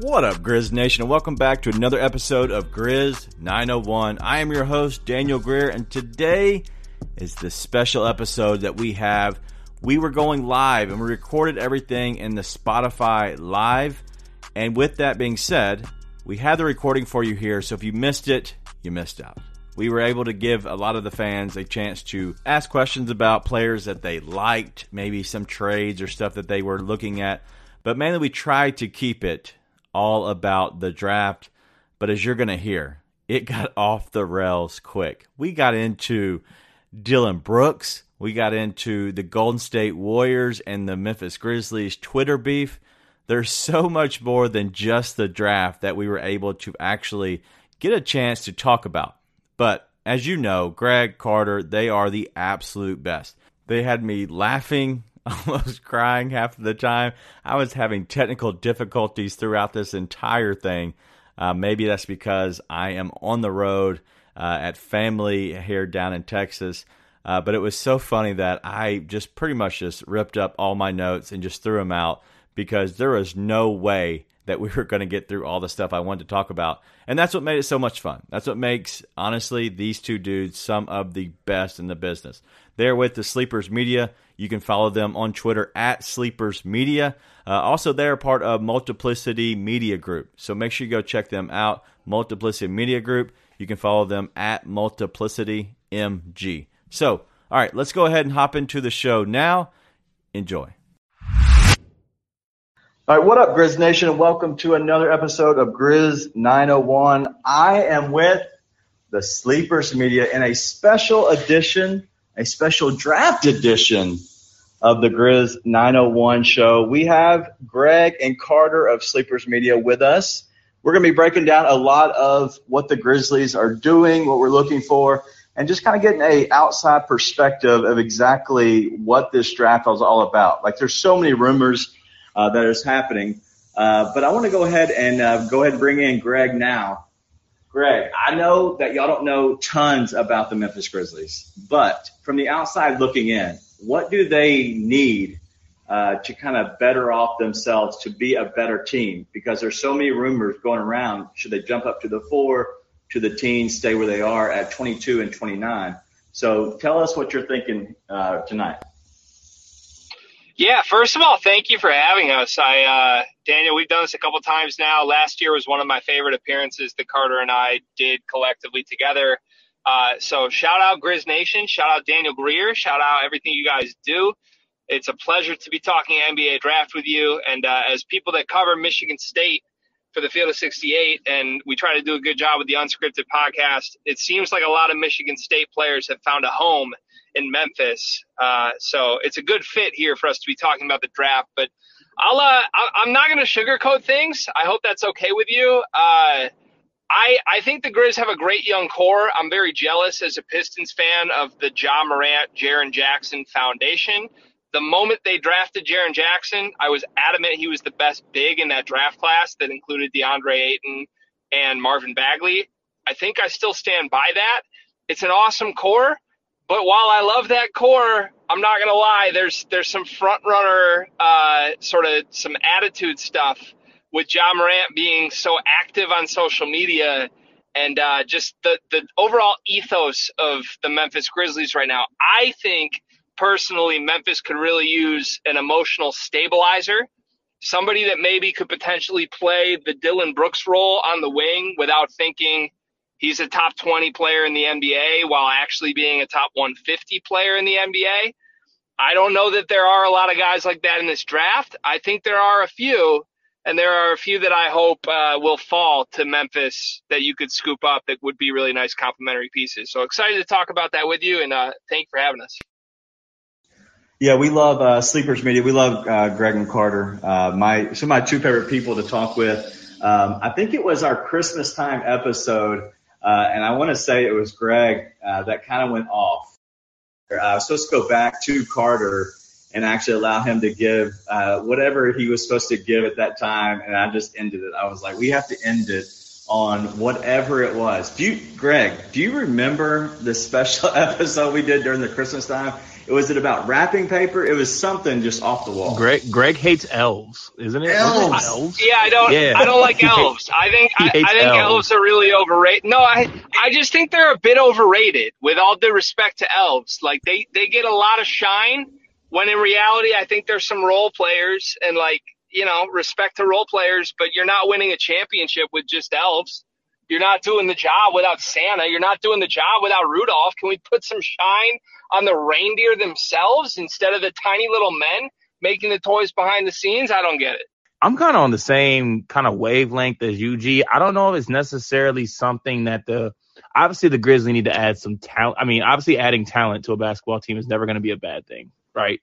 What up, Grizz Nation, and welcome back to another episode of Grizz 901. I am your host, Daniel Greer, and today is the special episode that we have. We were going live and we recorded everything in the Spotify Live. And with that being said, we have the recording for you here, so if you missed it, you missed out. We were able to give a lot of the fans a chance to ask questions about players that they liked, maybe some trades or stuff that they were looking at. But mainly, we tried to keep it all about the draft. But as you're going to hear, it got off the rails quick. We got into Dillon Brooks. We got into the Golden State Warriors and the Memphis Grizzlies Twitter beef. There's so much more than just the draft that we were able to actually get a chance to talk about. But as you know, Greg Carter, they are the absolute best. They had me laughing, almost crying half of the time. I was having technical difficulties throughout this entire thing. Uh, maybe that's because I am on the road uh, at family here down in Texas. Uh, but it was so funny that I just pretty much just ripped up all my notes and just threw them out because there was no way that we were going to get through all the stuff I wanted to talk about. And that's what made it so much fun. That's what makes, honestly, these two dudes some of the best in the business. They're with the Sleepers Media. You can follow them on Twitter at Sleepers Media. Uh, also, they're part of Multiplicity Media Group. So make sure you go check them out. Multiplicity Media Group. You can follow them at Multiplicity MG. So, all right, let's go ahead and hop into the show now. Enjoy. All right, what up, Grizz Nation, and welcome to another episode of Grizz 901. I am with the Sleepers Media in a special edition, a special draft edition of the Grizz 901 show. We have Greg and Carter of Sleepers Media with us. We're going to be breaking down a lot of what the Grizzlies are doing, what we're looking for, and just kind of getting a outside perspective of exactly what this draft is all about. Like, there's so many rumors uh, that is happening. Uh, but I want to go ahead and uh, go ahead and bring in Greg now. Greg, I know that y'all don't know tons about the Memphis Grizzlies, but from the outside looking in, what do they need uh, to kind of better off themselves to be a better team? Because there's so many rumors going around. Should they jump up to the four, to the teens, stay where they are at 22 and 29? So tell us what you're thinking uh, tonight. Yeah, first of all, thank you for having us. I, uh, Daniel, we've done this a couple times now. Last year was one of my favorite appearances that Carter and I did collectively together. Uh, so shout out Grizz Nation, shout out Daniel Greer, shout out everything you guys do. It's a pleasure to be talking NBA draft with you. And uh, as people that cover Michigan State for the Field of 68, and we try to do a good job with the unscripted podcast, it seems like a lot of Michigan State players have found a home in Memphis. Uh, so it's a good fit here for us to be talking about the draft. But I'll uh, I'm not going to sugarcoat things. I hope that's okay with you. Uh, I I think the Grizz have a great young core. I'm very jealous as a Pistons fan of the Ja Morant, Jaren Jackson Foundation. The moment they drafted Jaren Jackson, I was adamant he was the best big in that draft class that included DeAndre Ayton and Marvin Bagley. I think I still stand by that. It's an awesome core. But while I love that core, I'm not gonna lie. There's there's some front runner uh, sort of some attitude stuff with Ja Morant being so active on social media and uh, just the the overall ethos of the Memphis Grizzlies right now. I think personally, Memphis could really use an emotional stabilizer, somebody that maybe could potentially play the Dillon Brooks role on the wing without thinking he's a top 20 player in the NBA while actually being a top 150 player in the NBA. I don't know that there are a lot of guys like that in this draft. I think there are a few, and there are a few that I hope uh, will fall to Memphis that you could scoop up that would be really nice complementary pieces. So excited to talk about that with you, and uh, thank you for having us. Yeah, we love uh, Sleepers Media. We love uh, Greg and Carter. Uh, my some of my two favorite people to talk with. Um, I think it was our Christmas time episode, uh, and I want to say it was Greg that kind of went off. I was supposed to go back to Carter and actually allow him to give uh, whatever he was supposed to give at that time, and I just ended it. I was like, we have to end it on whatever it was. Do you, Greg? Do you remember the special episode we did during the Christmas time? It was it about wrapping paper? It was something just off the wall. Greg Greg hates elves, isn't it? Elves. elves? Yeah, I don't. Yeah. I don't like elves. I think I, I think elves. elves. are really overrated. No, I I just think they're a bit overrated. With all due respect to elves, like they they get a lot of shine when in reality, I think there's some role players and like you know respect to role players, but you're not winning a championship with just elves. You're not doing the job without Santa. You're not doing the job without Rudolph. Can we put some shine on the reindeer themselves instead of the tiny little men making the toys behind the scenes? I don't get it. I'm kind of on the same kind of wavelength as UG. I don't know if it's necessarily something that the obviously the Grizzlies need to add some talent. I mean, obviously adding talent to a basketball team is never going to be a bad thing, right?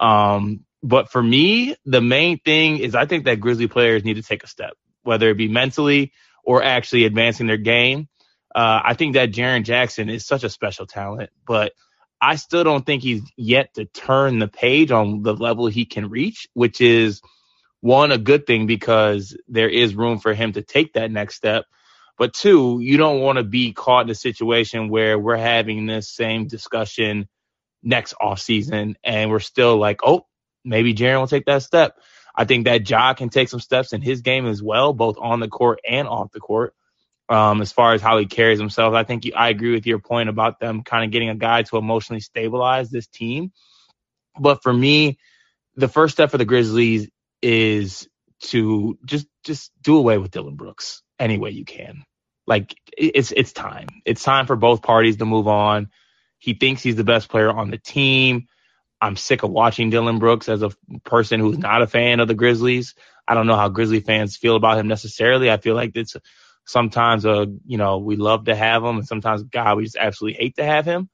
Um, but for me, the main thing is I think that Grizzly players need to take a step, whether it be mentally or actually advancing their game. Uh, I think that Jaren Jackson is such a special talent, but I still don't think he's yet to turn the page on the level he can reach, which is one, a good thing because there is room for him to take that next step. But two, you don't want to be caught in a situation where we're having this same discussion next off season and we're still like, oh, maybe Jaren will take that step. I think that Ja can take some steps in his game as well, both on the court and off the court. Um, as far as how he carries himself, I think you, I agree with your point about them kind of getting a guy to emotionally stabilize this team. But for me, the first step for the Grizzlies is to just just do away with Dillon Brooks any way you can. Like it's it's time. It's time for both parties to move on. He thinks he's the best player on the team. I'm sick of watching Dillon Brooks as a person who's not a fan of the Grizzlies. I don't know how Grizzly fans feel about him necessarily. I feel like it's sometimes a you know we love to have him, and sometimes God we just absolutely hate to have him.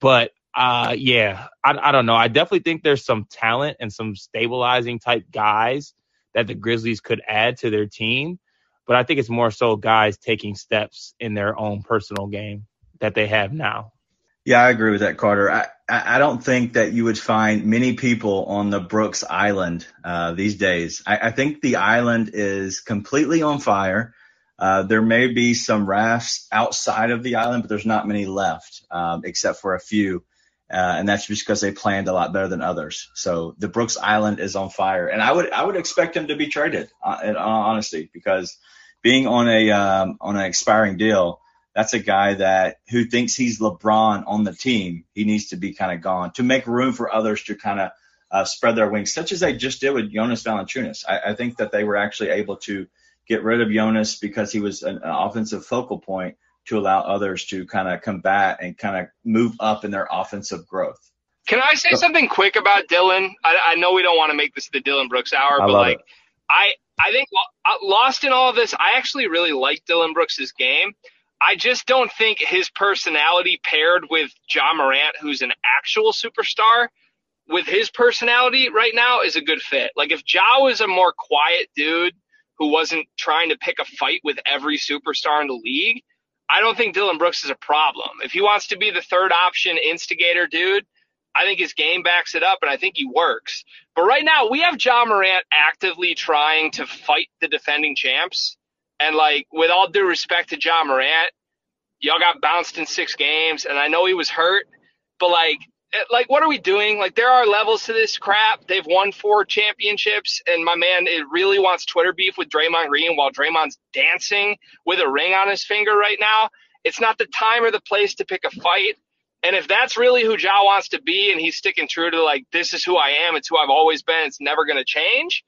But uh, yeah, I, I don't know. I definitely think there's some talent and some stabilizing type guys that the Grizzlies could add to their team. But I think it's more so guys taking steps in their own personal game that they have now. Yeah, I agree with that, Carter. I, I don't think that you would find many people on the Brooks Island uh, these days. I, I think the island is completely on fire. Uh, there may be some rafts outside of the island, but there's not many left, um, except for a few. Uh, and that's just because they planned a lot better than others. So the Brooks Island is on fire, and I would I would expect him to be traded. Uh, in honesty, because being on a um, on an expiring deal, that's a guy that who thinks he's LeBron on the team. He needs to be kind of gone to make room for others to kind of uh, spread their wings, such as they just did with Jonas Valanciunas. I, I think that they were actually able to get rid of Jonas because he was an, an offensive focal point to allow others to kind of combat and kind of move up in their offensive growth. Can I say something quick about Dillon? I, I know we don't want to make this the Dillon Brooks hour, I but like, it. I I think uh, lost in all of this, I actually really like Dillon Brooks's game. I just don't think his personality paired with Ja Morant, who's an actual superstar, with his personality right now is a good fit. Like if Ja was a more quiet dude who wasn't trying to pick a fight with every superstar in the league, I don't think Dillon Brooks is a problem. If he wants to be the third option instigator dude, I think his game backs it up, and I think he works. But right now, we have Ja Morant actively trying to fight the defending champs. And, like, with all due respect to Ja Morant, y'all got bounced in six games, and I know he was hurt, but, like, eh, like what are we doing? Like, there are levels to this crap. They've won four championships, and my man it really wants Twitter beef with Draymond Green while Draymond's dancing with a ring on his finger right now. It's not the time or the place to pick a fight. And if that's really who Ja wants to be and he's sticking true to like this is who I am, it's who I've always been, it's never gonna change,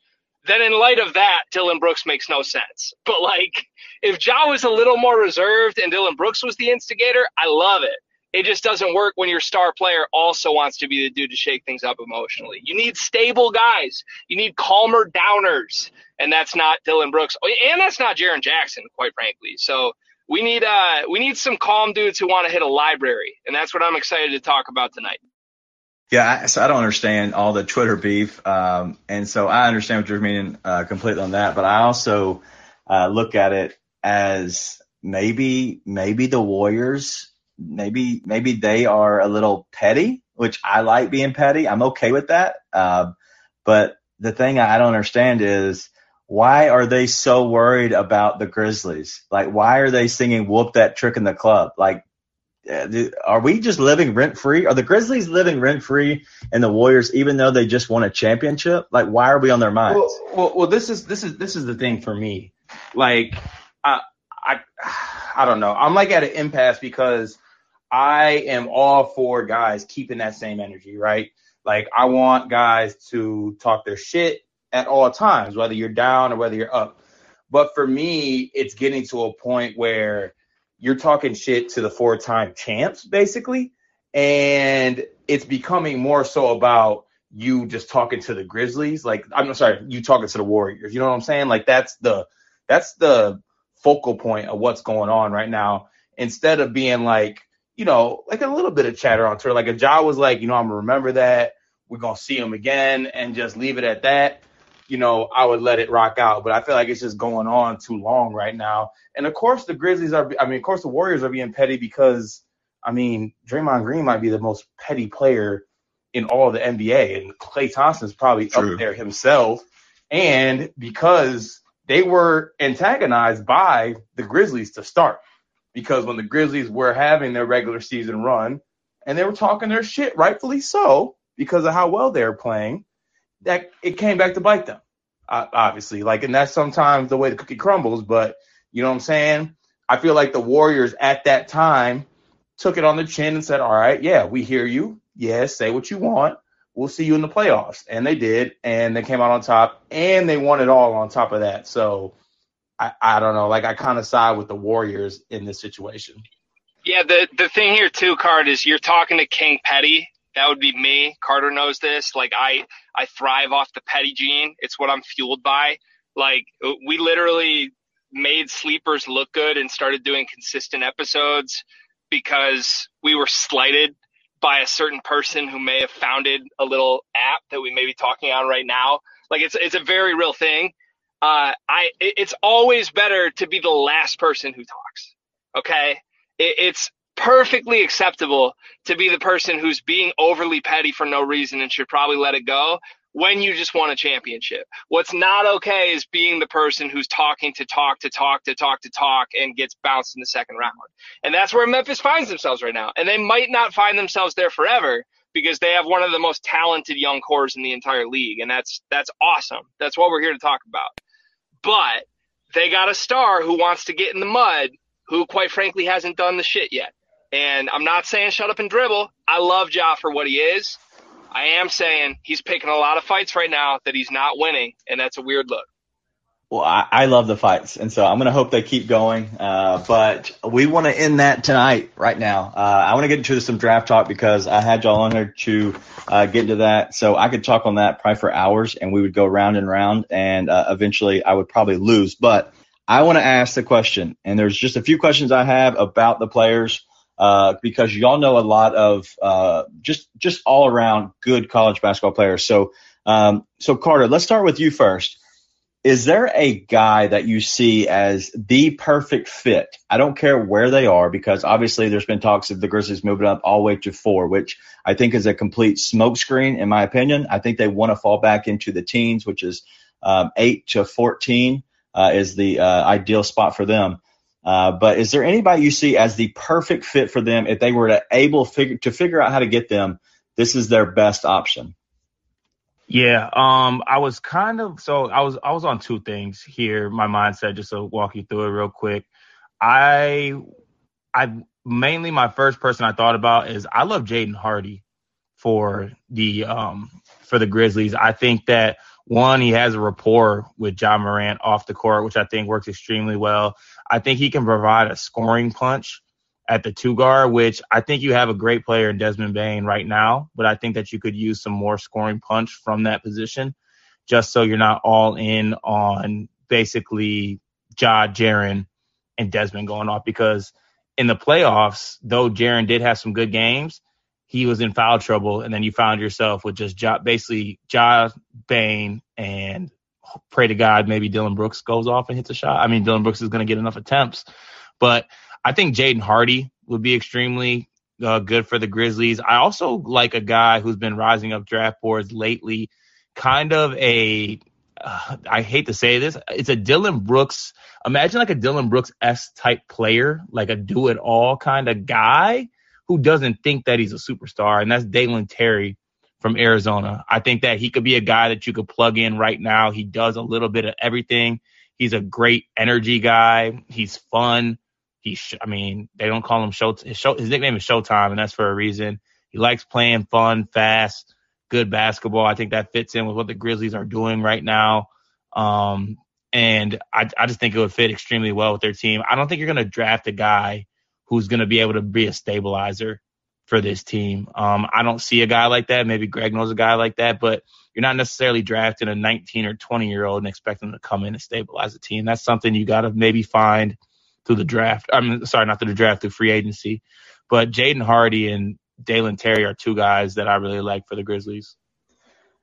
then in light of that, Dillon Brooks makes no sense. But like if Ja was a little more reserved and Dillon Brooks was the instigator, I love it. It just doesn't work when your star player also wants to be the dude to shake things up emotionally. You need stable guys. You need calmer downers. And that's not Dillon Brooks. And that's not Jaren Jackson, quite frankly. So we need uh we need some calm dudes who want to hit a library, and that's what I'm excited to talk about tonight. Yeah, I, so I don't understand all the Twitter beef, um, and so I understand what you're meaning uh, completely on that. But I also uh, look at it as maybe maybe the Warriors maybe maybe they are a little petty, which I like being petty. I'm okay with that. Uh, but the thing I don't understand is why are they so worried about the Grizzlies? Like, why are they singing "Whoop That Trick in the Club"? Like, Uh, are we just living rent free? Are the Grizzlies living rent free and the Warriors, even though they just won a championship? Like, why are we on their minds? Well, well, well this is this is this is the thing for me. Like, I I I don't know. I'm like at an impasse because I am all for guys keeping that same energy, right? Like, I want guys to talk their shit at all times, whether you're down or whether you're up. But for me, it's getting to a point where you're talking shit to the four time champs, basically. And it's becoming more so about you just talking to the Grizzlies. Like, I'm sorry, you talking to the Warriors. You know what I'm saying? Like, that's the, that's the focal point of what's going on right now. Instead of being like, you know, like a little bit of chatter on Twitter. Like a Ja was like, you know, I'm gonna remember that. We're gonna see him again and just leave it at that you know, I would let it rock out. But I feel like it's just going on too long right now. And of course, the Grizzlies are, I mean, of course, the Warriors are being petty because, I mean, Draymond Green might be the most petty player in all the NBA, and Klay Thompson's probably True. up there himself. And because they were antagonized by the Grizzlies to start, because when the Grizzlies were having their regular season run and they were talking their shit, rightfully so, because of how well they're playing that it came back to bite them, obviously. Like, and that's sometimes the way the cookie crumbles. But you know what I'm saying? I feel like the Warriors at that time took it on the chin and said, "All right, yeah, we hear you. Yeah, say what you want. We'll see you in the playoffs." And they did, and they came out on top, and they won it all on top of that. So. I, I don't know. Like I kind of side with the Warriors in this situation. Yeah, the the thing here too, Card, is you're talking to King Petty, that would be me. Carter knows this. Like I, I thrive off the petty gene. It's what I'm fueled by. Like we literally made sleepers look good and started doing consistent episodes because we were slighted by a certain person who may have founded a little app that we may be talking on right now. Like it's it's a very real thing. Uh, I it's always better to be the last person who talks. Okay, it, it's perfectly acceptable to be the person who's being overly petty for no reason and should probably let it go when you just won a championship. What's not okay is being the person who's talking to talk to talk to talk to talk and gets bounced in the second round. And that's where Memphis finds themselves right now. And they might not find themselves there forever because they have one of the most talented young cores in the entire league and that's that's awesome. That's what we're here to talk about. But they got a star who wants to get in the mud who quite frankly hasn't done the shit yet. And I'm not saying shut up and dribble. I love Ja for what he is. I am saying he's picking a lot of fights right now that he's not winning, and that's a weird look. Well, I, I love the fights, and so I'm going to hope they keep going. Uh, but we want to end that tonight, right now. Uh, I want to get into some draft talk because I had y'all on here to uh, get into that. So I could talk on that probably for hours, and we would go round and round, and uh, eventually I would probably lose. But I want to ask the question, and there's just a few questions I have about the players uh, because y'all know a lot of uh, just just all around good college basketball players. So um, so Carter, let's start with you first. Is there a guy that you see as the perfect fit? I don't care where they are because obviously there's been talks of the Grizzlies moving up all the way to four, which I think is a complete smokescreen in my opinion. I think they want to fall back into the teens, which is um, eight to fourteen uh, is the uh, ideal spot for them. Uh, but is there anybody you see as the perfect fit for them if they were to able to figure out how to get them? This is their best option. Yeah, um, I was kind of so I was I was on two things here. My mindset, just to walk you through it real quick. I I mainly my first person I thought about is I love Jaden Hardy for the um for the Grizzlies. I think that one, he has a rapport with Ja Morant off the court, which I think works extremely well. I think he can provide a scoring punch at the two guard, which I think you have a great player in Desmond Bane right now, but I think that you could use some more scoring punch from that position just so you're not all in on basically Ja, Jaren, and Desmond going off because in the playoffs, though Jaren did have some good games, he was in foul trouble, and then you found yourself with just Ja, basically Ja, Bane, and pray to God maybe Dillon Brooks goes off and hits a shot. I mean, Dillon Brooks is going to get enough attempts, but I think Jaden Hardy would be extremely uh, good for the Grizzlies. I also like a guy who's been rising up draft boards lately, kind of a uh, I hate to say this, it's a Dillon Brooks. Imagine like a Dillon Brooks S type player, like a do it all kind of guy who doesn't think that he's a superstar, and that's Dalen Terry from Arizona. I think that he could be a guy that you could plug in right now. He does a little bit of everything. He's a great energy guy. He's fun. He's, I mean, they don't call him show. His, show, his nickname is Showtime, and that's for a reason. He likes playing fun, fast, good basketball. I think that fits in with what the Grizzlies are doing right now. Um, and I, I just think it would fit extremely well with their team. I don't think you're going to draft a guy who's going to be able to be a stabilizer for this team. Um, I don't see a guy like that. Maybe Greg knows a guy like that, but you're not necessarily drafting a 19 or 20 year old and expecting them to come in and stabilize the team. That's something you got to maybe find through the draft. I'm sorry, not through the draft, through free agency. But Jaden Hardy and Dalen Terry are two guys that I really like for the Grizzlies.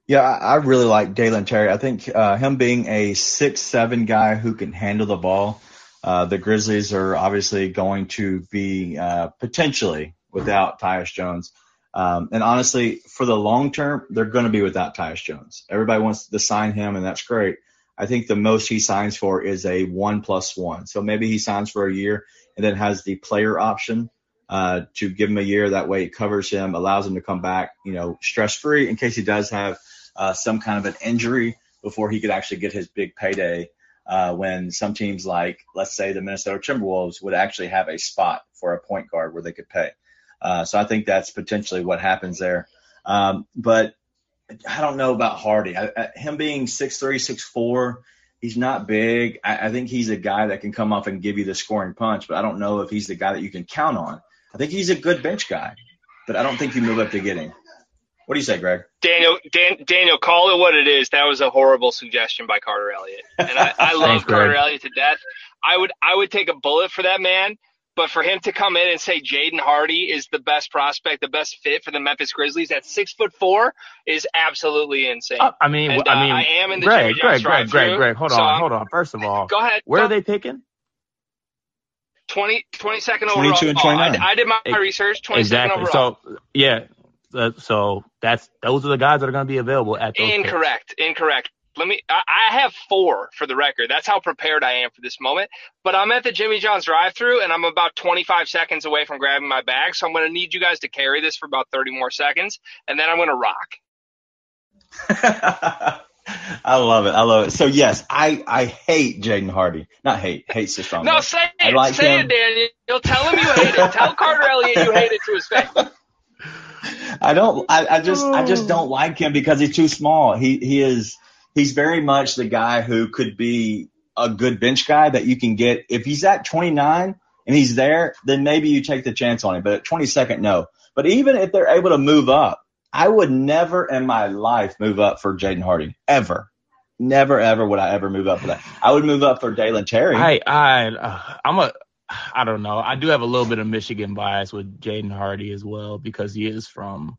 Yeah, I really like Dalen Terry. I think uh, him being a six seven guy who can handle the ball. Uh, the Grizzlies are obviously going to be uh, potentially without Tyus Jones. Um, and honestly, for the long term, they're going to be without Tyus Jones. Everybody wants to sign him, and that's great. I think the most he signs for is a one plus one. So maybe he signs for a year and then has the player option uh, to give him a year. That way, it covers him, allows him to come back, you know, stress free in case he does have uh, some kind of an injury before he could actually get his big payday. Uh, when some teams like, let's say, the Minnesota Timberwolves would actually have a spot for a point guard where they could pay. Uh, so I think that's potentially what happens there. Um, but I don't know about Hardy. I, I, him being six three, six four, he's not big. I, I think he's a guy that can come off and give you the scoring punch, but I don't know if he's the guy that you can count on. I think he's a good bench guy, but I don't think you move up to get him. What do you say, Greg? Daniel, Dan, Daniel, call it what it is. That was a horrible suggestion by Carter Elliott, and I, I love Thanks, Carter Greg. Elliott to death. I would, I would take a bullet for that man. But for him to come in and say Jaden Hardy is the best prospect, the best fit for the Memphis Grizzlies at six foot four is absolutely insane. Uh, I mean, and, uh, I mean, I am in the Greg, Greg, Greg, Greg, Greg, hold so on, hold on. First of all, go ahead. Where go. are they picking? 20, 22nd overall. 22 and 29. I, I did my research. 22nd exactly. overall. So yeah, uh, so that's those are the guys that are going to be available at those. Incorrect. Picks. Incorrect. Let me. I, I have four for the record. That's how prepared I am for this moment. But I'm at the Jimmy John's drive-through, and I'm about 25 seconds away from grabbing my bag. So I'm going to need you guys to carry this for about 30 more seconds, and then I'm going to rock. I love it. I love it. So yes, I I hate Jaden Hardy. Not hate. Hate's a strong. No, say it. Like say him. it, Daniel. You'll Tell him you hate it. Tell Carter Elliott you hate it to his face. I don't. I, I just. I just don't like him because he's too small. He he is. He's very much the guy who could be a good bench guy that you can get if he's at 29 and he's there. Then maybe you take the chance on him. But at 22nd, no. But even if they're able to move up, I would never in my life move up for Jaden Hardy ever. Never ever would I ever move up for that. I would move up for Dalen Terry. I I uh, I'm a I don't know. I do have a little bit of Michigan bias with Jaden Hardy as well because he is from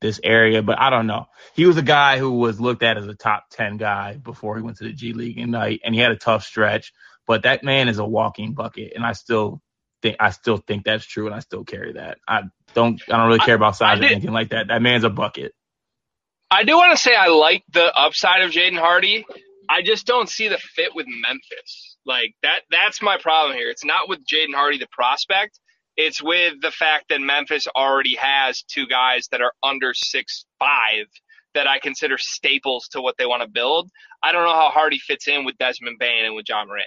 this area, but I don't know. He was a guy who was looked at as a top 10 guy before he went to the G League and I, and he had a tough stretch, but that man is a walking bucket and I still think I still think that's true and I still carry that. I don't I don't really care about size or anything like that. That man's a bucket. I do want to say I like the upside of Jaden Hardy. I just don't see the fit with Memphis. Like that that's my problem here. It's not with Jaden Hardy the prospect. It's with the fact that Memphis already has two guys that are under six five that I consider staples to what they want to build. I don't know how Hardy fits in with Desmond Bane and with Ja Morant.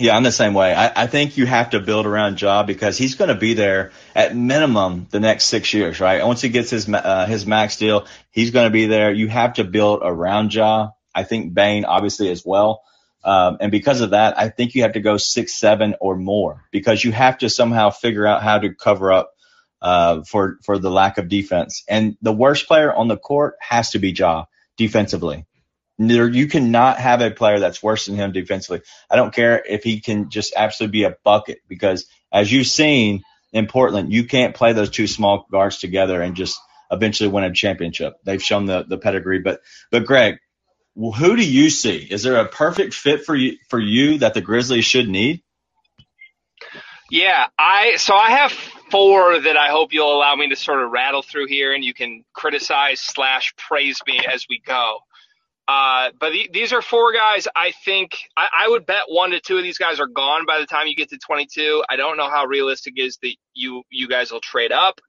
Yeah, I'm the same way. I, I think you have to build around Ja because he's going to be there at minimum the next six years, right? Once he gets his uh, his max deal, he's going to be there. You have to build around Ja. I think Bane obviously as well. Um, and because of that, I think you have to go six, seven or more because you have to somehow figure out how to cover up uh, for for the lack of defense. And the worst player on the court has to be Ja defensively. There, you cannot have a player that's worse than him defensively. I don't care if he can just absolutely be a bucket because as you've seen in Portland, you can't play those two small guards together and just eventually win a championship. They've shown the the pedigree. But but Greg, Well, who do you see? Is there a perfect fit for you for you that the Grizzlies should need? Yeah, I so I have four that I hope you'll allow me to sort of rattle through here, and you can criticize slash praise me as we go. Uh, but the, these are four guys. I think I, I, would bet one to two of these guys are gone by the time you get to 22. I don't know how realistic is that you you guys will trade up,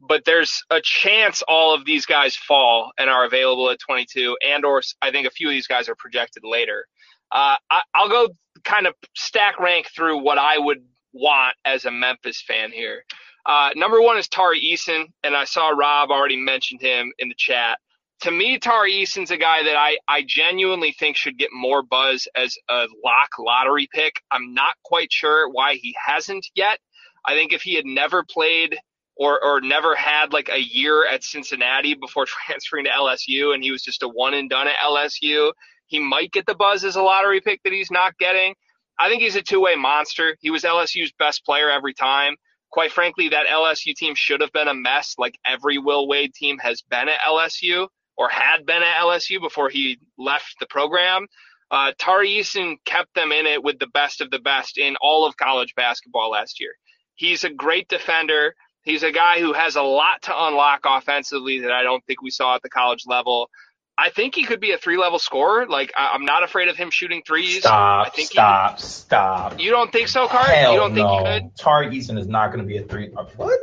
but there's a chance all of these guys fall and are available at 22, and or I think a few of these guys are projected later. Uh, I, I'll go kind of stack rank through what I would want as a Memphis fan here. Uh, number one is Tari Eason, and I saw Rob already mentioned him in the chat to me, Tari Eason's a guy that I, I genuinely think should get more buzz as a lock lottery pick. I'm not quite sure why he hasn't yet. I think if he had never played or, or never had like a year at Cincinnati before transferring to LSU and he was just a one and done at LSU, he might get the buzz as a lottery pick that he's not getting. I think he's a two way monster. He was LSU's best player every time. Quite frankly, that LSU team should have been a mess like every Will Wade team has been at LSU or had been at LSU before he left the program. Uh, Tari Eason kept them in it with the best of the best in all of college basketball last year. He's a great defender. He's a guy who has a lot to unlock offensively that I don't think we saw at the college level. I think he could be a three level scorer. Like I- am not afraid of him shooting threes. Stop, I think stop, stop. You don't think so, Cart? Hell you don't think no. he could? Tari Eason is not going to be a three. What?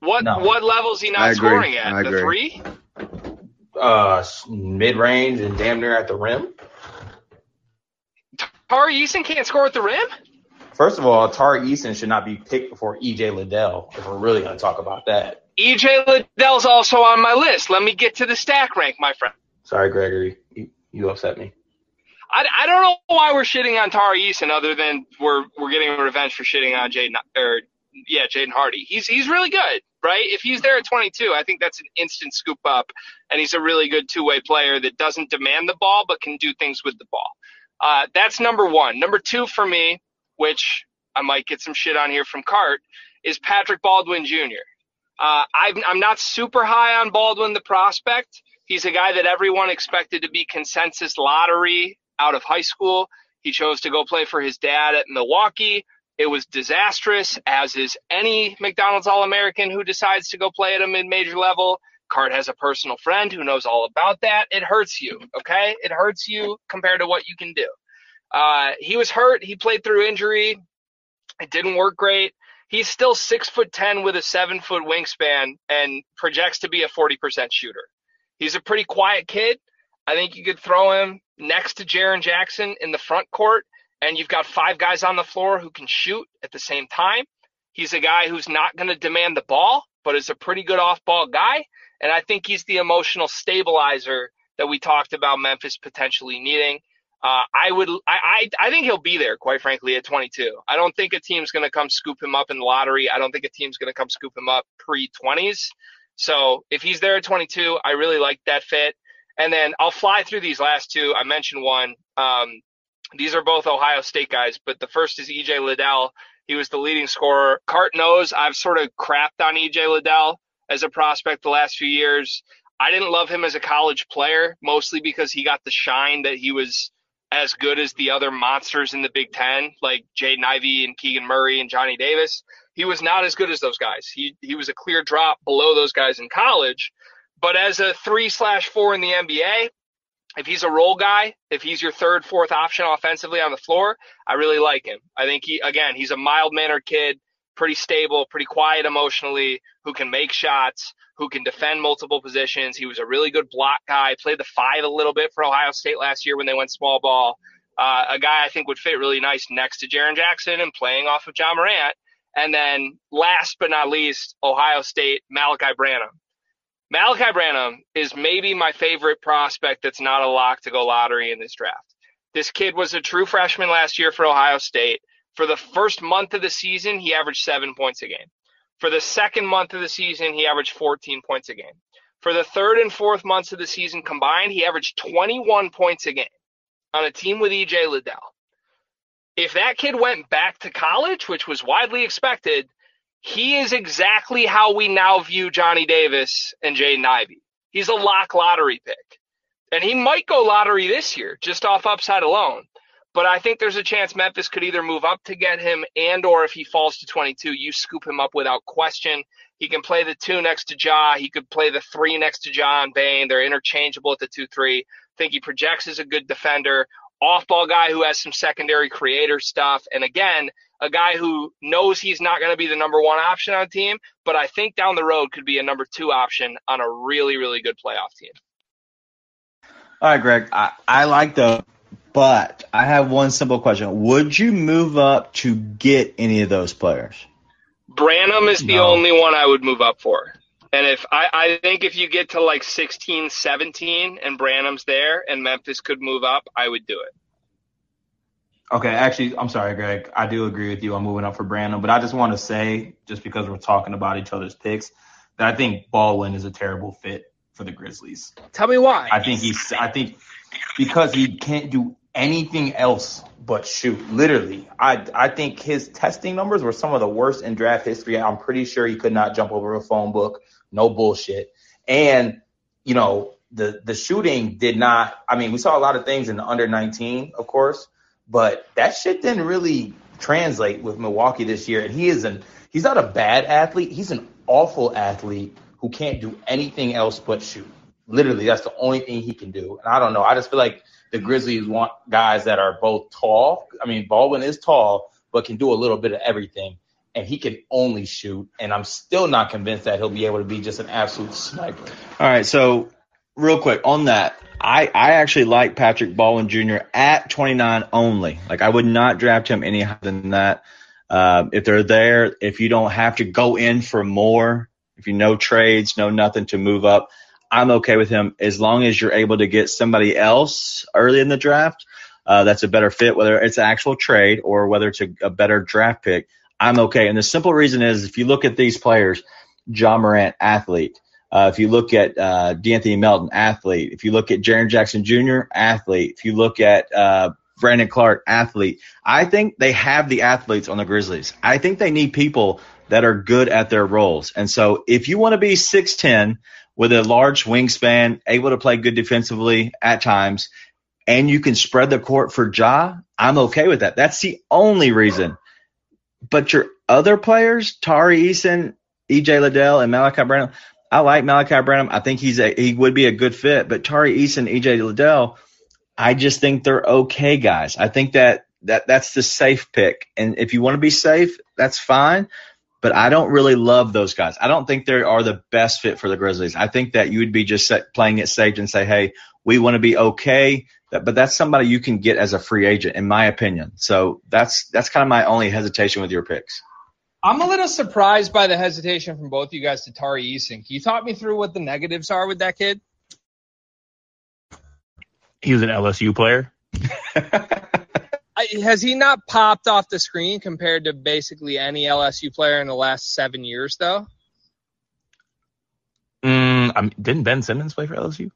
What No. what level is he not scoring at? I the agree. three? Uh, mid range and damn near at the rim. Tari Eason can't score at the rim? First of all, Tari Eason should not be picked before EJ Liddell. If we're really going to talk about that. EJ Liddell's also on my list. Let me get to the stack rank, my friend. Sorry, Gregory, you, you upset me. I, I don't know why we're shitting on Tari Eason other than we're we're getting revenge for shitting on Jaden or yeah Jaden Hardy. He's he's really good, right? If he's there at 22, I think that's an instant scoop up, and he's a really good two way player that doesn't demand the ball but can do things with the ball. Uh, that's number one. Number two for me, which I might get some shit on here from Cart, is Patrick Baldwin Jr. Uh, I'm, not super high on Baldwin, the prospect. He's a guy that everyone expected to be consensus lottery out of high school. He chose to go play for his dad at Milwaukee. It was disastrous, as is any McDonald's All American who decides to go play at a mid major level. Cart has a personal friend who knows all about that. It hurts you, okay? It hurts you compared to what you can do. Uh, he was hurt. He played through injury. It didn't work great. He's still six foot ten with a seven foot wingspan and projects to be a 40% shooter. He's a pretty quiet kid. I think you could throw him next to Jaren Jackson in the front court, and you've got five guys on the floor who can shoot at the same time. He's a guy who's not going to demand the ball, but is a pretty good off ball guy. And I think he's the emotional stabilizer that we talked about Memphis potentially needing. Uh, I would, I, I, I think he'll be there, quite frankly, at 22. I don't think a team's going to come scoop him up in the lottery. I don't think a team's going to come scoop him up pre 20s. So if he's there at 22, I really like that fit. And then I'll fly through these last two. I mentioned one. Um, these are both Ohio State guys, but the first is EJ Liddell. He was the leading scorer. Cart knows I've sort of crapped on EJ Liddell as a prospect the last few years. I didn't love him as a college player, mostly because he got the shine that he was as good as the other monsters in the Big Ten, like Jaden Ivey and Keegan Murray and Johnny Davis. He was not as good as those guys. He he was a clear drop below those guys in college. But as a three slash four in the NBA, if he's a role guy, if he's your third, fourth option offensively on the floor, I really like him. I think he again, he's a mild mannered kid, pretty stable, pretty quiet emotionally, who can make shots, who can defend multiple positions. He was a really good block guy, played the five a little bit for Ohio State last year when they went small ball. Uh, a guy I think would fit really nice next to Jaren Jackson and playing off of Ja Morant. And then last but not least, Ohio State, Malachi Branham. Malachi Branham is maybe my favorite prospect that's not a lock to go lottery in this draft. This kid was a true freshman last year for Ohio State. For the first month of the season, he averaged seven points a game. For the second month of the season, he averaged 14 points a game. For the third and fourth months of the season combined, he averaged 21 points a game on a team with EJ Liddell. If that kid went back to college, which was widely expected, he is exactly how we now view Johnny Davis and Jaden Ivey. He's a lock lottery pick. And he might go lottery this year, just off upside alone. But I think there's a chance Memphis could either move up to get him and or if he falls to 22, you scoop him up without question. He can play the two next to Ja. He could play the three next to John Bane. They're interchangeable at the two three. think he projects as a good defender, off ball guy who has some secondary creator stuff. And again, a guy who knows he's not going to be the number one option on a team, but I think down the road could be a number two option on a really, really good playoff team. All right, Greg. I, I like the, but I have one simple question. Would you move up to get any of those players? Branham is the No. only one I would move up for. And if I, I think if you get to like 16, 17 and Branham's there and Memphis could move up, I would do it. Okay, actually, I'm sorry, Greg. I do agree with you on moving up for Branham, but I just want to say, just because we're talking about each other's picks, that I think Baldwin is a terrible fit for the Grizzlies. Tell me why. I think he's, I think because he can't do anything else but shoot. Literally, I, I think his testing numbers were some of the worst in draft history. I'm pretty sure he could not jump over a phone book. No bullshit. And, you know, the, the shooting did not, I mean, we saw a lot of things in the under 19, of course, but that shit didn't really translate with Milwaukee this year. And he is an, he's not a bad athlete. He's an awful athlete who can't do anything else but shoot. Literally, that's the only thing he can do. And I don't know. I just feel like the Grizzlies want guys that are both tall. I mean, Baldwin is tall, but can do a little bit of everything. And he can only shoot. And I'm still not convinced that he'll be able to be just an absolute sniper. All right, so real quick on that, I, I actually like Patrick Baldwin Jr. at 29 only. Like I would not draft him any higher than that. Um, if they're there, if you don't have to go in for more, if you know trades, know nothing to move up, I'm okay with him as long as you're able to get somebody else early in the draft. Uh, that's a better fit, whether it's an actual trade or whether it's a, a better draft pick. I'm okay. And the simple reason is if you look at these players, Ja Morant, athlete. Uh, if you look at uh, De'Anthony Melton, athlete. If you look at Jaren Jackson Jr., athlete. If you look at uh, Brandon Clarke, athlete. I think they have the athletes on the Grizzlies. I think they need people that are good at their roles. And so if you want to be 6'10 with a large wingspan, able to play good defensively at times, and you can spread the court for Ja, I'm okay with that. That's the only reason. But your other players, Tari Eason, EJ Liddell, and Malachi Branham, I like Malachi Branham. I think he's a he would be a good fit. But Tari Eason, EJ Liddell, I just think they're okay guys. I think that that that's the safe pick. And if you want to be safe, that's fine. But I don't really love those guys. I don't think they are the best fit for the Grizzlies. I think that you would be just set, playing it safe and say, hey, we want to be okay. But that's somebody you can get as a free agent, in my opinion. So that's that's kind of my only hesitation with your picks. I'm a little surprised by the hesitation from both you guys to Tari Eason. Can you talk me through what the negatives are with that kid? He was an LSU player. I, has he not popped off the screen compared to basically any LSU player in the last seven years, though? Mm, I mean, didn't Ben Simmons play for LSU?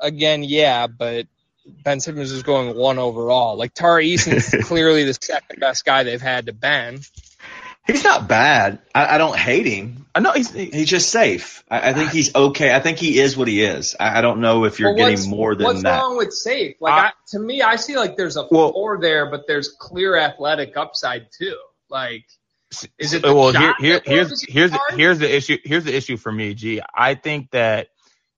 Again, yeah, but Ben Simmons is going one overall. Like Tari Eason's clearly the second best guy they've had to Ben. He's not bad. I, I don't hate him. I know he's He's just safe. I, I think he's okay. I think he is what he is. I, I don't know if you're Well, getting more than what's that. wrong with safe? Like I- I, to me, I see like there's a Well- floor there, but there's clear athletic upside too. Like, is it the well here, shot here that here's here's hard? here's the issue here's the issue for me g i think that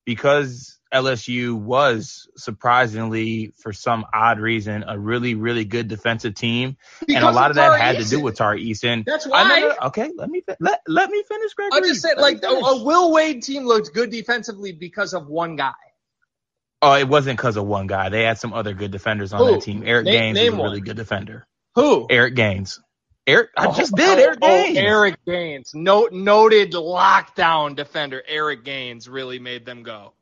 because lsu was surprisingly for some odd reason a really really good defensive team and a lot of that Tari had to do with tar eason That's why. I know okay let me let, let me finish Gregory. I'm just saying, Let like a, Will Wade team looked good defensively because of one guy. oh it wasn't because of one guy they had some other good defenders on Who? that team eric Name- gaines name was a really one. good defender Who? eric gaines eric i Oh, just did oh, eric oh, gaines Eric Gaines, no, noted lockdown defender. Eric Gaines really made them go.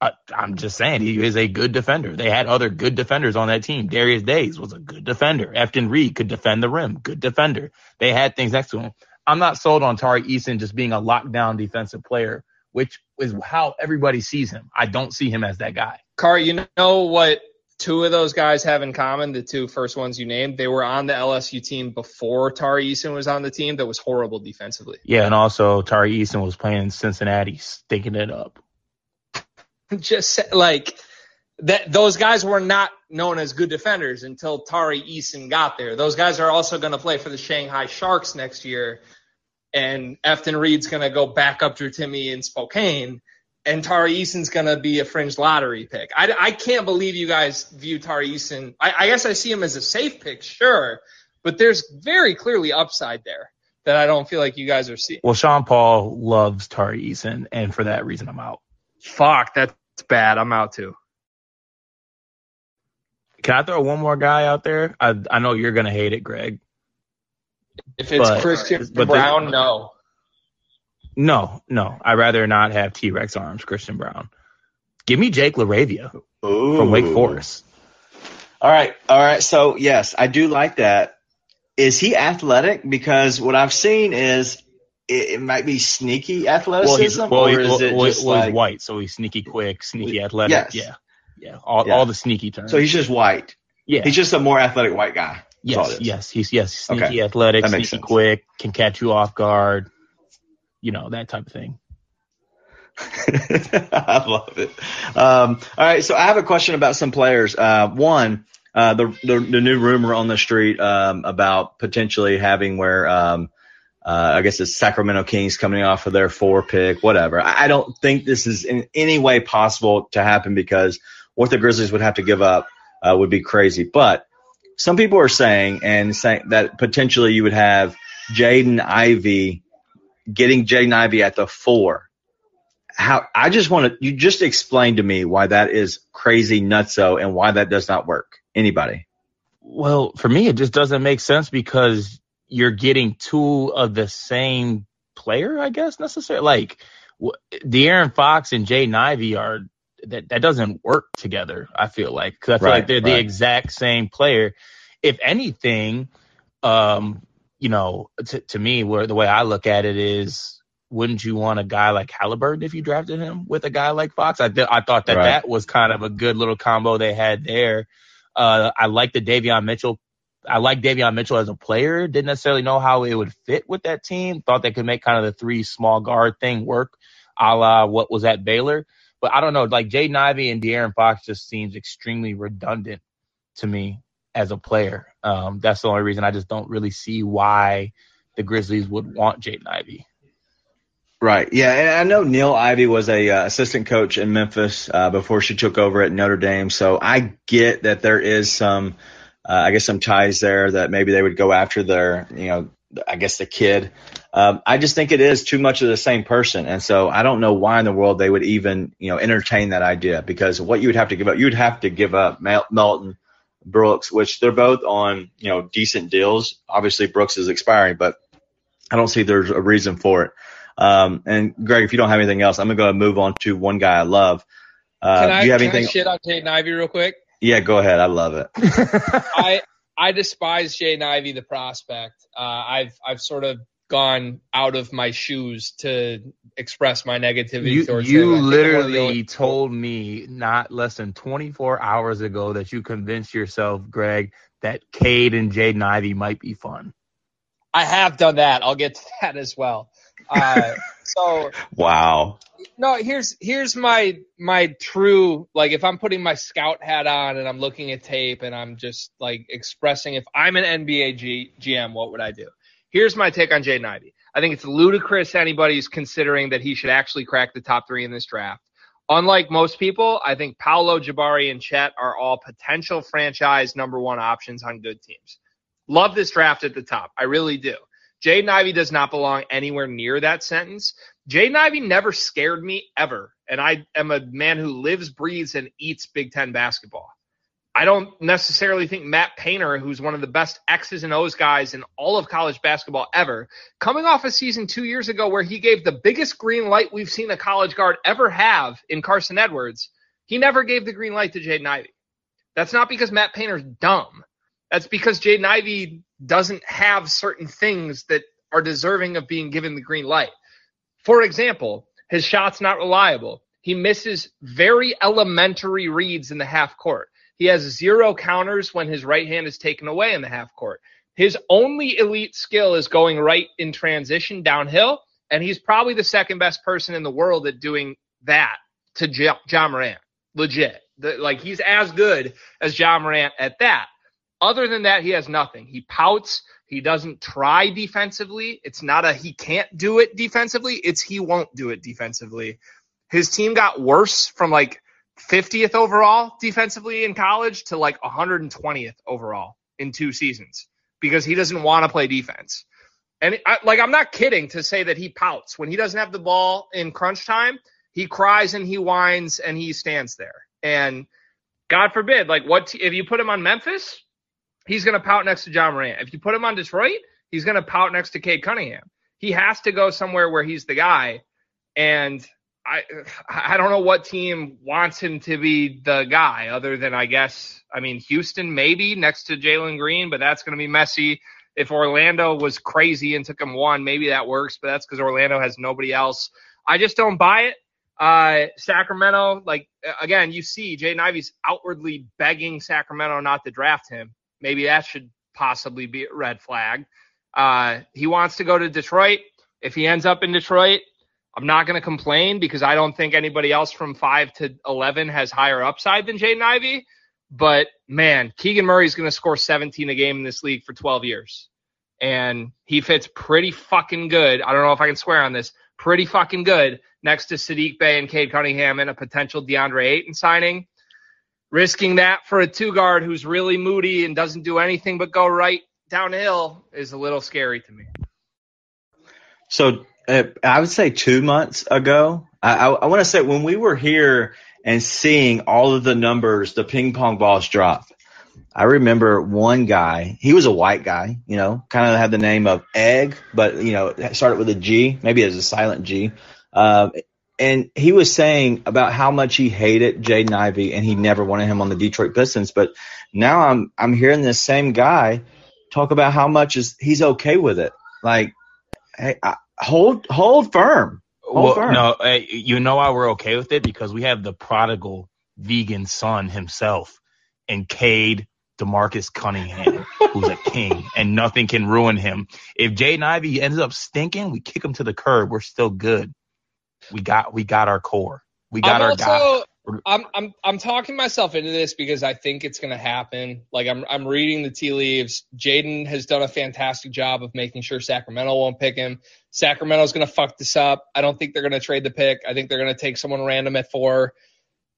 I, I'm just saying he is a good defender. They had other good defenders on that team. Darius Days was a good defender. Efton Reid could defend the rim, good defender. They had things next to him. I'm not sold on Tari Eason just being a lockdown defensive player, which is how everybody sees him. I don't see him as that guy. Car, you know what two of those guys have in common? The two first ones you named, they were on the LSU team before Tari Eason was on the team. That was horrible defensively. Yeah, and also Tari Eason was playing in Cincinnati, stinking it up. just like that those guys were not known as good defenders until Tari Eason got there. Those guys are also going to play for the Shanghai Sharks next year, and Efton Reid's going to go back up Drew Timme in Spokane, and Tari Eason's going to be a fringe lottery pick. I, I can't believe you guys view Tari Eason. I, I guess I see him as a safe pick, sure, but there's very clearly upside there that I don't feel like you guys are seeing. Well, Sean Paul loves Tari Eason, and for that reason, I'm out. Fuck, that's bad. I'm out too. Can I throw one more guy out there? I I know you're gonna hate it, Greg. If it's But- Christian but the- Brown, no. No, no. I'd rather not have T Rex arms, Christian Braun. Give me Jake LaRavia from Wake Forest. All right, all right. So yes, I do like that. Is he athletic? Because what I've seen is it, it might be sneaky Well, athleticism, he's well, or is well, it well, just well, like white, so he's sneaky quick, sneaky Yes. athletic. Yeah, yeah. All, Yeah. all the sneaky terms. so he's just white? yeah, He's just a more athletic white guy. Yes, yes, he's yes, sneaky Okay. athletic, That sneaky quick, can catch you off guard. You know that type of thing. I love it. Um, all right, so I have a question about some players. Uh, one, uh, the, the the new rumor on the street um, about potentially having where um, uh, I guess it's Sacramento Kings coming off of their four pick, whatever. I, don't think this is in any way possible to happen because what the Grizzlies would have to give up uh, would be crazy. But some people are saying and saying that potentially you would have Jaden Ivey getting Jaden Ivey at the four how I just want to you just explain to me why that is crazy nutso and why that does not work. Anybody? Well, for me, it just doesn't make sense because you're getting two of the same player, I guess, necessarily. Like, De'Aaron Fox and Jay Ivey are that that doesn't work together. I feel like 'Cause I feel Right, like they're the exact same player. If anything, um, you know, to to me, where the way I look at it is. Wouldn't you want a guy like Halliburton if you drafted him with a guy like Fox? I th- I thought that Right. that was kind of a good little combo they had there. Uh, I like the Davion Mitchell I like Davion Mitchell as a player. Didn't necessarily know how it would fit with that team. Thought they could make kind of the three small guard thing work, a la what was at Baylor. But I don't know. Like Jaden Ivey and De'Aaron Fox just seems extremely redundant to me as a player. Um, that's the only reason I just don't really see why the Grizzlies would want Jaden Ivey. Right. Yeah, and I know Niele Ivey was a uh, assistant coach in Memphis uh, before she took over at Notre Dame. So I get that there is some, uh, I guess, some ties there that maybe they would go after their, you know, I guess the kid. Um, I just think it is too much of the same person, and so I don't know why in the world they would even, you know, entertain that idea because what you would have to give up, you'd have to give up Mel- Melton, Brooks, which they're both on, you know, decent deals. Obviously, Brooks is expiring, but I don't see there's a reason for it. Um, and Greg, if you don't have anything else, I'm gonna go ahead and move on to one guy I love. Uh, Can I, do you have can I anything? shit on Jaden Ivey real quick? Yeah, go ahead. I love it. I I despise Jaden Ivey the prospect. Uh, I've I've sort of gone out of my shoes to express my negativity You, towards you him. I think I'm one of the literally only- told me not less than 24 hours ago that you convinced yourself, Greg, that Cade and Jaden Ivey might be fun. I have done that. I'll get to that as well. Uh, so Wow. no, here's here's my my true like if I'm putting my scout hat on and I'm looking at tape and I'm just like expressing if I'm an NBA G, GM, what would I do? Here's my take on Jaden Ivey. I think it's ludicrous anybody's considering that he should actually crack the top three in this draft. Unlike most people, I think Paolo, Jabari, and Chet are all potential franchise number one options on good teams. Love this draft at the top. I really do. Jaden Ivey does not belong anywhere near that sentence. Jaden Ivey never scared me ever. And I am a man who lives, breathes, and eats Big Ten basketball. I don't necessarily think Matt Painter, who's one of the best X's and O's guys in all of college basketball ever, coming off a season two years ago where he gave the biggest green light we've seen a college guard ever have in Carson Edwards, he never gave the green light to Jaden Ivey. That's not because Matt Painter's dumb. That's because Jaden Ivey doesn't have certain things that are deserving of being given the green light. For example, his shot's not reliable. He misses very elementary reads in the half court. He has zero counters when his right hand is taken away in the half court. His only elite skill is going right in transition downhill, and he's probably the second best person in the world at doing that to ja Morant. Legit. The, like he's as good as Ja Morant at that. Other than that, he has nothing. He pouts. He doesn't try defensively. It's not a he can't do it defensively. It's he won't do it defensively. His team got worse from like 50th overall defensively in college to like 120th overall in two seasons because he doesn't want to play defense. And I, like I'm not kidding to say that he pouts when he doesn't have the ball in crunch time. He cries and he whines and he stands there. And God forbid, like what if you put him on Memphis? He's going to pout next to Ja Morant. If you put him on Detroit, he's going to pout next to Cade Cunningham. He has to go somewhere where he's the guy. And I I don't know what team wants him to be the guy other than I guess I mean Houston maybe next to Jalen Green, but that's going to be messy. If Orlando was crazy and took him one, maybe that works, but that's because Orlando has nobody else. I just don't buy it. Uh, Sacramento, like again, you see Jaden Ivey's outwardly begging Sacramento not to draft him. Maybe that should possibly be a red flag. Uh, he wants to go to Detroit. If he ends up in Detroit, I'm not going to complain because I don't think anybody else from 5 to 11 has higher upside than Jaden Ivey. But man, Keegan Murray is going to score 17 a game in this league for 12 years. And he fits pretty fucking good. I don't know if I can swear on this. Pretty fucking good next to Saddiq Bey and Cade Cunningham and a potential DeAndre Ayton signing. Risking that for a two guard who's really moody and doesn't do anything but go right downhill is a little scary to me. So uh, I would say two months ago. I, I, I want to say when we were here and seeing all of the numbers, the ping pong balls drop. I remember one guy. He was a white guy, you know, kind of had the name of Egg, but you know, started with a G, maybe as a silent G. Uh, and he was saying about how much he hated Jaden Ivey and he never wanted him on the Detroit Pistons. But now I'm I'm hearing this same guy talk about how much is he's okay with it. Like, hey, I, hold hold firm. Hold well, firm. no, you know why we're okay with it because we have the prodigal vegan son himself, and Cade Demarcus Cunningham, who's a king, and nothing can ruin him. If Jaden Ivey ends up stinking, we kick him to the curb. We're still good. We got we got our core. We got I'm our also, guy. I'm I'm I'm talking myself into this because I think it's gonna happen. Like I'm I'm reading the tea leaves. Jaden has done a fantastic job of making sure Sacramento won't pick him. Sacramento's gonna fuck this up. I don't think they're gonna trade the pick. I think they're gonna take someone random at four.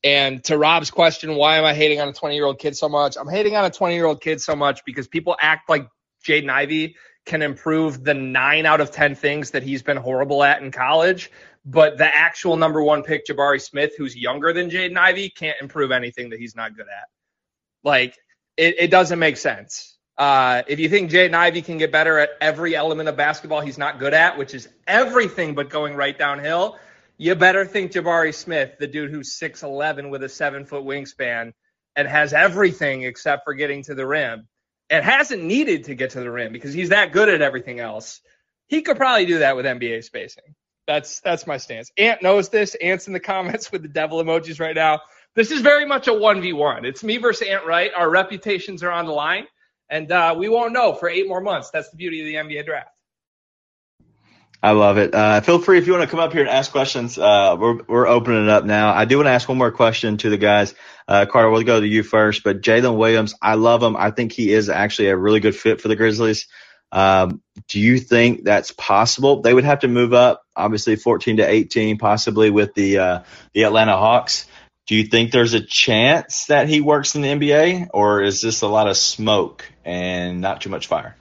And to Rob's question, why am I hating on a 20 year old kid so much? I'm hating on a 20 year old kid so much because people act like Jaden Ivey can improve the nine out of 10 things that he's been horrible at in college. But the actual number one pick, Jabari Smith, who's younger than Jaden Ivey, can't improve anything that he's not good at. Like, it, it doesn't make sense. Uh, if you think Jaden Ivey can get better at every element of basketball he's not good at, which is everything but going right downhill, you better think Jabari Smith, the dude who's 6'11 with a seven foot wingspan and has everything except for getting to the rim and hasn't needed to get to the rim because he's that good at everything else. He could probably do that with NBA spacing. That's that's my stance. Ant knows this. Ant's in the comments with the devil emojis right now. This is very much a 1v1. It's me versus Ant Right. Our reputations are on the line, and uh, we won't know for eight more months. That's the beauty of the NBA draft. I love it. Uh, feel free if you want to come up here and ask questions. Uh, we're we're opening it up now. I do want to ask one more question to the guys. Uh, Carter, we'll go to you first. But Jalen Williams, I love him. I think he is actually a really good fit for the Grizzlies. Um, do you think that's possible? They would have to move up, obviously 14 to 18, possibly with the uh, the Atlanta Hawks. Do you think there's a chance that he works in the NBA, or is this a lot of smoke and not too much fire?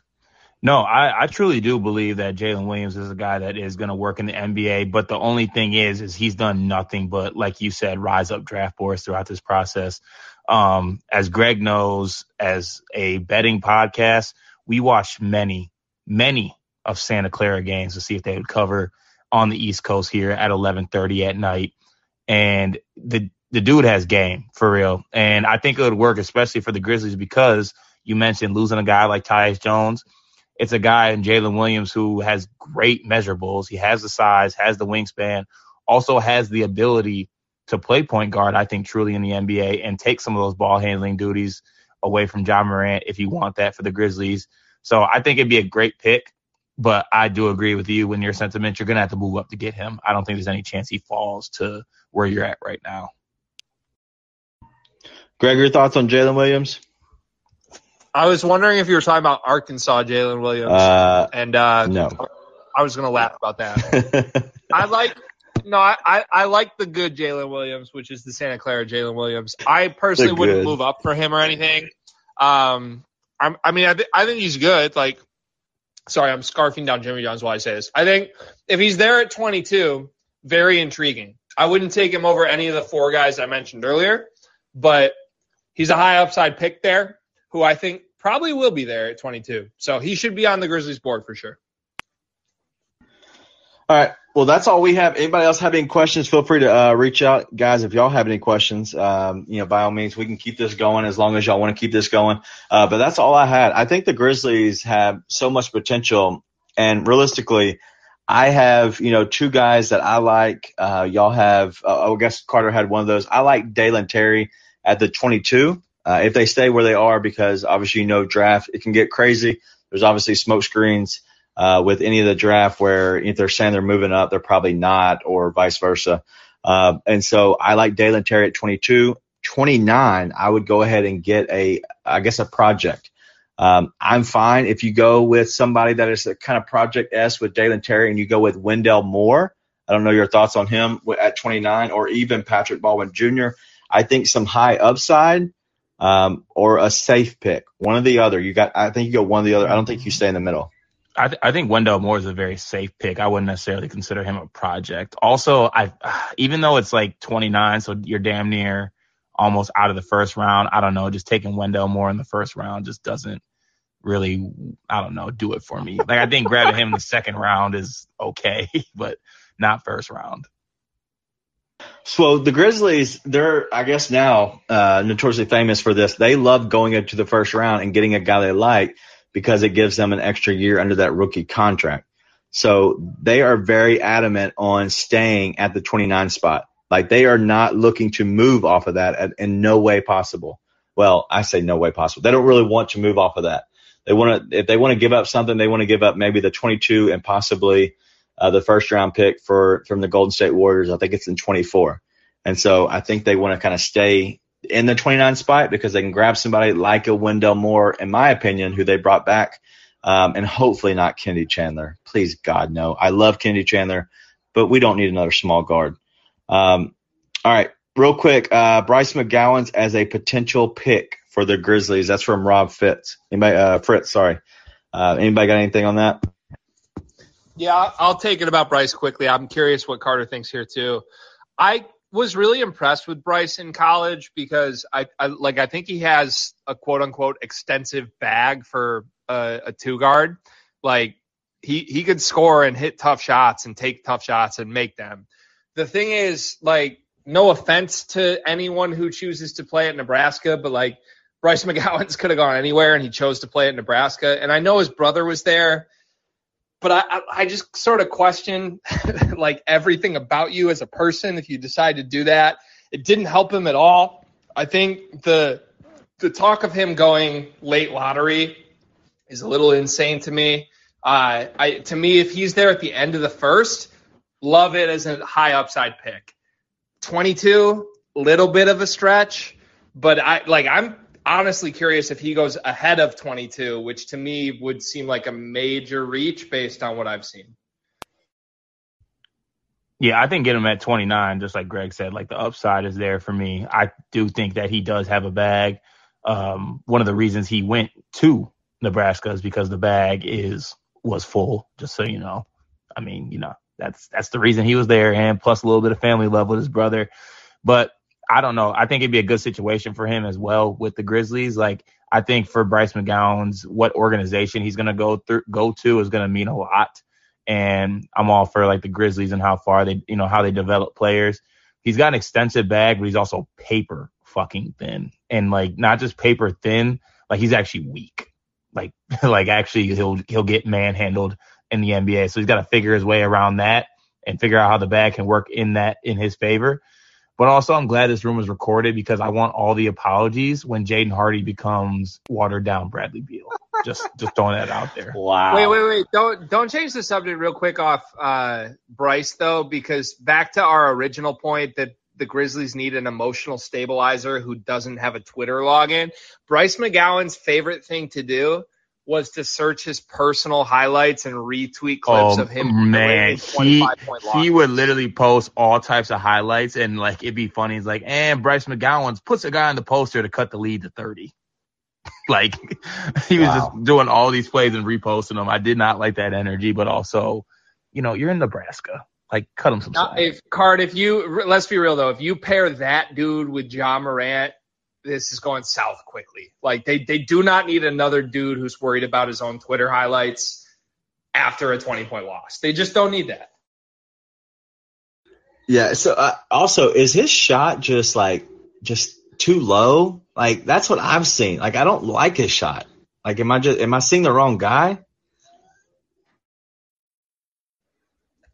No, I, I truly do believe that Jalen Williams is a guy that is going to work in the NBA. But the only thing is, is he's done nothing but, like you said, rise up draft boards throughout this process. Um, as Greg knows, as a betting podcast, we watched many, many of Santa Clara games to see if they would cover on the East Coast here at 11:30 at night. And the the dude has game for real, and I think it would work especially for the Grizzlies because you mentioned losing a guy like Tyus Jones it's a guy in Jalen Williams who has great measurables. He has the size, has the wingspan, also has the ability to play point guard, I think, truly in the NBA and take some of those ball handling duties away from Ja Morant if you want that for the Grizzlies. So I think it'd be a great pick, but I do agree with you when your sentiment, you're going to have to move up to get him. I don't think there's any chance he falls to where you're at right now. Greg, your thoughts on Jalen Williams? I was wondering if you were talking about Arkansas Jalen Williams, Uh, and uh, no. I was gonna laugh about that. I like no, I, I, I like the good Jalen Williams, which is the Santa Clara Jalen Williams. I personally wouldn't move up for him or anything. Um, I'm, I mean, I, th- I think he's good. Like, sorry, I'm scarfing down Jimmy John's while I say this. I think if he's there at 22, very intriguing. I wouldn't take him over any of the four guys I mentioned earlier, but he's a high upside pick there, who I think probably will be there at 22. So he should be on the Grizzlies board for sure. All right. Well, that's all we have. Anybody else have any questions? Feel free to uh, reach out, guys. If y'all have any questions, um, you know, by all means, we can keep this going as long as y'all want to keep this going. Uh, but that's all I had. I think the Grizzlies have so much potential, and realistically, I have you know two guys that I like. Uh, y'all have. Uh, I guess Carter had one of those. I like Dalen Terry at the 22. Uh, if they stay where they are, because obviously you know draft it can get crazy. There's obviously smoke screens uh, with any of the draft where if they're saying they're moving up, they're probably not, or vice versa. Uh, and so I like Dalen Terry at 22. 29, I would go ahead and get a, I guess, a project. Um, I'm fine if you go with somebody that is a kind of project S with Dalen Terry and you go with Wendell Moore. I don't know your thoughts on him at 29 or even Patrick Baldwin Jr. I think some high upside um, or a safe pick, one or the other. You got, I think you go one or the other. I don't think you stay in the middle. I, th- I think Wendell Moore is a very safe pick. I wouldn't necessarily consider him a project. Also, I even though it's like 29, so you're damn near almost out of the first round. I don't know, just taking Wendell Moore in the first round just doesn't really, I don't know, do it for me. Like I think grabbing him in the second round is okay, but not first round. So the Grizzlies, they're I guess now uh, notoriously famous for this. They love going into the first round and getting a guy they like because it gives them an extra year under that rookie contract. So they are very adamant on staying at the 29 spot. Like they are not looking to move off of that at, in no way possible. Well, I say no way possible. They don't really want to move off of that. They want to if they want to give up something, they want to give up maybe the 22 and possibly uh, the first round pick for from the Golden State Warriors. I think it's in 24. And so I think they want to kind of stay in the 29 spot because they can grab somebody like a Wendell Moore, in my opinion, who they brought back, um, and hopefully not Kennedy Chandler. Please, God, no. I love Kennedy Chandler, but we don't need another small guard. Um, all right, real quick, uh, Bryce McGowens as a potential pick for the Grizzlies. That's from Rob Fitz. Anybody, uh, Fritz, sorry. Uh, anybody got anything on that? Yeah, I'll- I'll take it about Bryce quickly. I'm curious what Carter thinks here too. I was really impressed with Bryce in college because I, I like I think he has a quote unquote extensive bag for a, a two guard. Like he he could score and hit tough shots and take tough shots and make them. The thing is, like, no offense to anyone who chooses to play at Nebraska, but like Bryce McGowens could have gone anywhere and he chose to play at Nebraska. And I know his brother was there but I, I, just sort of question like everything about you as a person if you decide to do that. It didn't help him at all. I think the the talk of him going late lottery is a little insane to me. Uh, I to me, if he's there at the end of the first, love it as a high upside pick. Twenty two, little bit of a stretch, but I like I'm honestly curious if he goes ahead of 22, which to me would seem like a major reach based on what I've seen. Yeah, I think get him at 29, just like Greg said, like the upside is there for me. I do think that he does have a bag. Um, one of the reasons he went to Nebraska is because the bag is was full. Just so you know, I mean, you know, that's that's the reason he was there, and plus a little bit of family love with his brother. But I don't know. I think it'd be a good situation for him as well with the Grizzlies. Like I think for Bryce McGowens what organization he's gonna go through go to is gonna mean a lot. And I'm all for like the Grizzlies and how far they you know how they develop players. He's got an extensive bag, but he's also paper fucking thin. And like not just paper thin, like he's actually weak. Like like actually he'll he'll get manhandled in the NBA. So he's got to figure his way around that and figure out how the bag can work in that in his favor. But also, I'm glad this room was recorded because I want all the apologies when Jaden Hardy becomes watered down Bradley Beal. just just throwing that out there. Wow. Wait, wait, wait! Don't don't change the subject real quick off uh, Bryce though, because back to our original point that the Grizzlies need an emotional stabilizer who doesn't have a Twitter login. Bryce McGowens' favorite thing to do was to search his personal highlights and retweet clips Oh of him. man, he he would literally post all types of highlights and like it'd be funny. He's like, and Bryce McGowens puts a guy on the poster to cut the lead to thirty. like he was Wow. just doing all these plays and reposting them. I did not like that energy, but also, you know, you're in Nebraska. Like cut him some Now, slack. if Card, if you let's be real though, if you pair that dude with Ja Morant, this is going south quickly. Like they they do not need another dude who's worried about his own Twitter highlights after a 20 point loss. They just don't need that. Yeah. So uh, also, is his shot just like just too low? Like that's what I've seen. Like I don't like his shot. Like am I just am I seeing the wrong guy?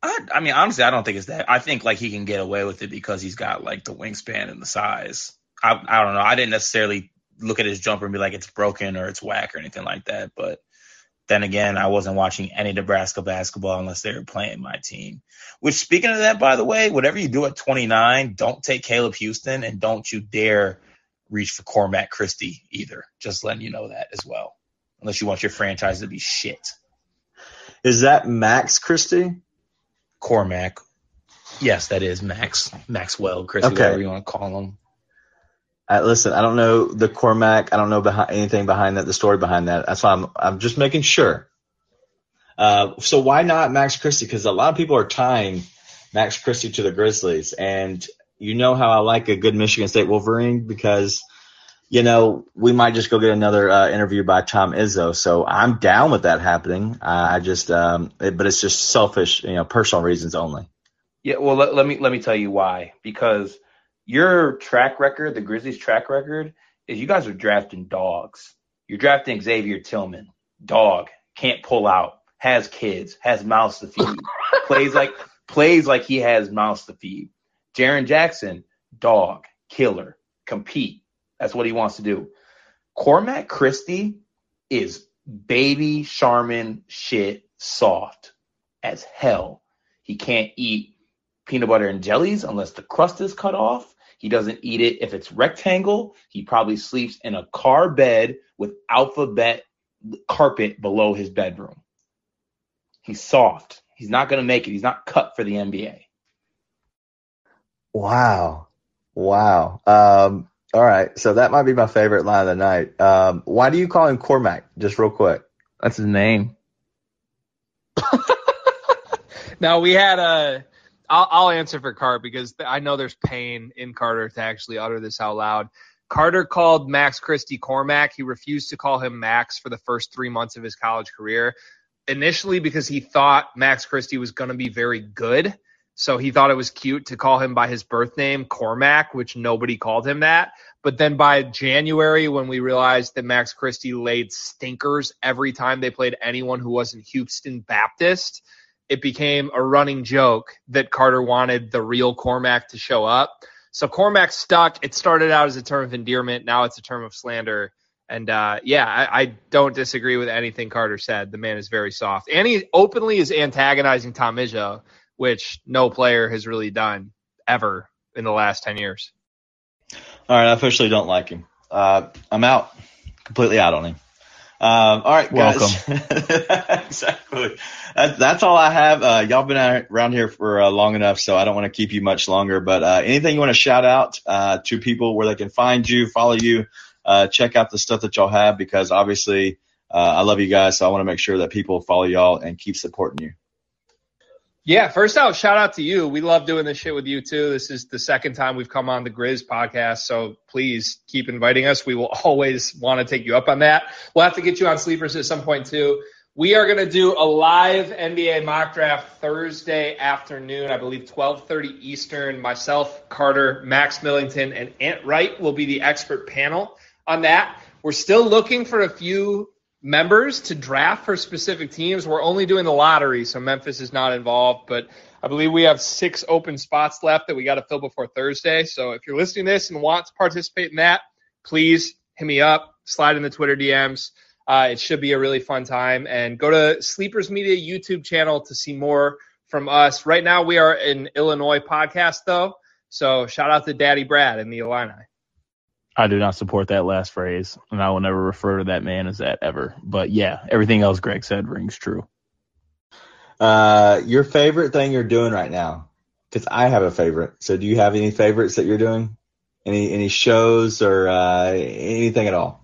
I, I mean, honestly, I don't think it's that. I think like he can get away with it because he's got like the wingspan and the size. I I don't know. I didn't necessarily look at his jumper and be like it's broken or it's whack or anything like that. But then again, I wasn't watching any Nebraska basketball unless they were playing my team. Which, speaking of that, by the way, whatever you do at 29, don't take Caleb Houston and don't you dare reach for Cormac Christie either. Just letting you know that as well. Unless you want your franchise to be shit. Is that Max Christie? Cormac. Yes, that is Max Maxwell, Chris, Okay. whatever you want to call him. Uh, listen, I don't know the Cormac. I don't know behind anything behind that. The story behind that. That's why I'm. I'm just making sure. Uh, so why not Max Christie? Because a lot of people are tying Max Christie to the Grizzlies, and you know how I like a good Michigan State Wolverine because you know we might just go get another uh, interview by Tom Izzo. So I'm down with that happening. Uh, I just, um, it, but it's just selfish, you know, personal reasons only. Yeah, well, let, let me let me tell you why. Because your track record, the Grizzlies' track record, is you guys are drafting dogs. You're drafting Xavier Tillman, dog, can't pull out, has kids, has mouths to feed, plays like plays like he has mouths to feed. Jaren Jackson, dog, killer, compete. That's what he wants to do. Cormac Christie is baby Charmin shit soft as hell. He can't eat peanut butter and jellies unless the crust is cut off. He doesn't eat it if it's rectangle. He probably sleeps in a car bed with alphabet carpet below his bedroom. He's soft. He's not going to make it. He's not cut for the NBA. Wow. Wow. Um, all right. So that might be my favorite line of the night. Um, why do you call him Cormac? Just real quick. That's his name. Now we had a. I'll, I'll answer for Carter because I know there's pain in Carter to actually utter this out loud. Carter called Max Christie Cormac. He refused to call him Max for the first three months of his college career. Initially, because he thought Max Christie was going to be very good. So he thought it was cute to call him by his birth name, Cormac, which nobody called him that. But then by January, when we realized that Max Christie laid stinkers every time they played anyone who wasn't Houston Baptist, it became a running joke that Carter wanted the real Cormac to show up. So Cormac stuck. It started out as a term of endearment. Now it's a term of slander. And uh, yeah, I, I don't disagree with anything Carter said. The man is very soft. And he openly is antagonizing Tom Izzo, which no player has really done ever in the last 10 years. All right. I officially don't like him. Uh, I'm out. Completely out on him. Um, all right, guys. exactly. That, that's all I have. Uh, y'all been around here for uh, long enough, so I don't want to keep you much longer. But uh, anything you want to shout out uh, to people where they can find you, follow you, uh, check out the stuff that y'all have because obviously uh, I love you guys, so I want to make sure that people follow y'all and keep supporting you. Yeah, first out, shout out to you. We love doing this shit with you too. This is the second time we've come on the Grizz podcast, so please keep inviting us. We will always want to take you up on that. We'll have to get you on sleepers at some point too. We are going to do a live NBA mock draft Thursday afternoon, I believe 12:30 Eastern. Myself, Carter, Max Millington, and Ant Wright will be the expert panel on that. We're still looking for a few members to draft for specific teams. We're only doing the lottery, so Memphis is not involved, but I believe we have six open spots left that we got to fill before Thursday. So if you're listening to this and want to participate in that, please hit me up, slide in the Twitter DMs. Uh, it should be a really fun time. And go to Sleepers Media YouTube channel to see more from us. Right now, we are an Illinois podcast, though. So shout out to Daddy Brad and the Illini. I do not support that last phrase, and I will never refer to that man as that ever. But yeah, everything else Greg said rings true. Uh, your favorite thing you're doing right now? Because I have a favorite. So do you have any favorites that you're doing? Any any shows or uh, anything at all?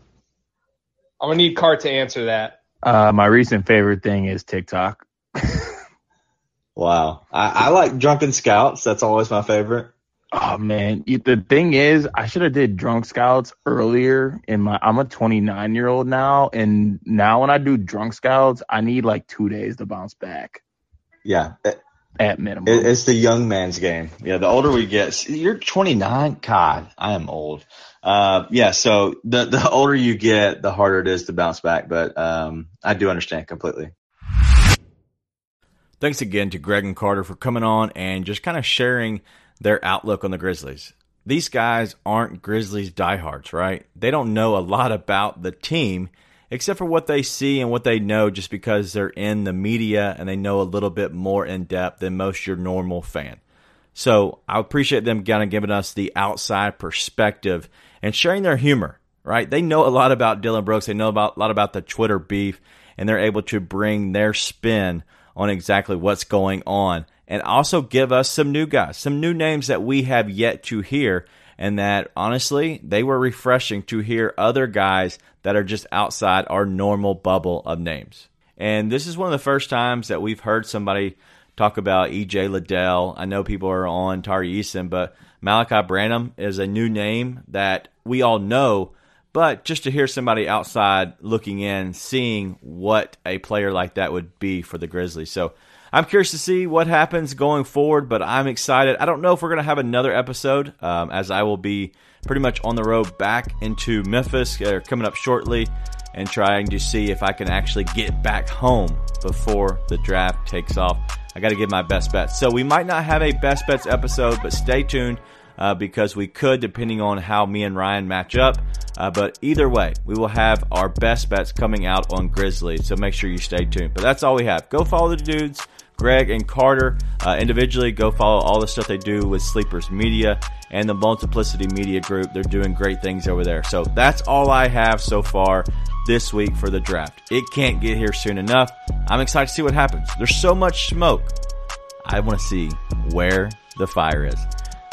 I'm gonna need Cart to answer that. Uh, my recent favorite thing is TikTok. wow, I, I like Drunken Scouts. That's always my favorite. Oh man, the thing is, I should have did drunk scouts earlier. In my, I'm a 29 year old now, and now when I do drunk scouts, I need like two days to bounce back. Yeah, at minimum, it's the young man's game. Yeah, the older we get, you're 29. God, I am old. Uh, yeah, so the the older you get, the harder it is to bounce back. But um, I do understand completely. Thanks again to Greg and Carter for coming on and just kind of sharing their outlook on the Grizzlies. These guys aren't Grizzlies diehards, right? They don't know a lot about the team except for what they see and what they know just because they're in the media and they know a little bit more in depth than most your normal fan. So I appreciate them kind of giving us the outside perspective and sharing their humor, right? They know a lot about Dillon Brooks. They know about, a lot about the Twitter beef and they're able to bring their spin on exactly what's going on and also give us some new guys, some new names that we have yet to hear. And that honestly, they were refreshing to hear other guys that are just outside our normal bubble of names. And this is one of the first times that we've heard somebody talk about EJ Liddell. I know people are on Tari Eason, but Malachi Branham is a new name that we all know. But just to hear somebody outside looking in, seeing what a player like that would be for the Grizzlies. So I'm curious to see what happens going forward, but I'm excited. I don't know if we're going to have another episode, um, as I will be pretty much on the road back into Memphis uh, coming up shortly and trying to see if I can actually get back home before the draft takes off. I got to give my best bets. So we might not have a best bets episode, but stay tuned uh, because we could, depending on how me and Ryan match up. Uh, but either way, we will have our best bets coming out on Grizzlies. So make sure you stay tuned. But that's all we have. Go follow the dudes. Greg and Carter uh, individually. Go follow all the stuff they do with Sleepers Media and the Multiplicity Media Group. They're doing great things over there. So that's all I have so far this week for the draft. It can't get here soon enough. I'm excited to see what happens. There's so much smoke. I want to see where the fire is.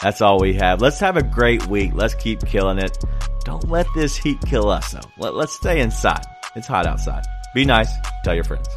That's all we have. Let's have a great week. Let's keep killing it. Don't let this heat kill us though. Let, let's stay inside. It's hot outside. Be nice. Tell your friends.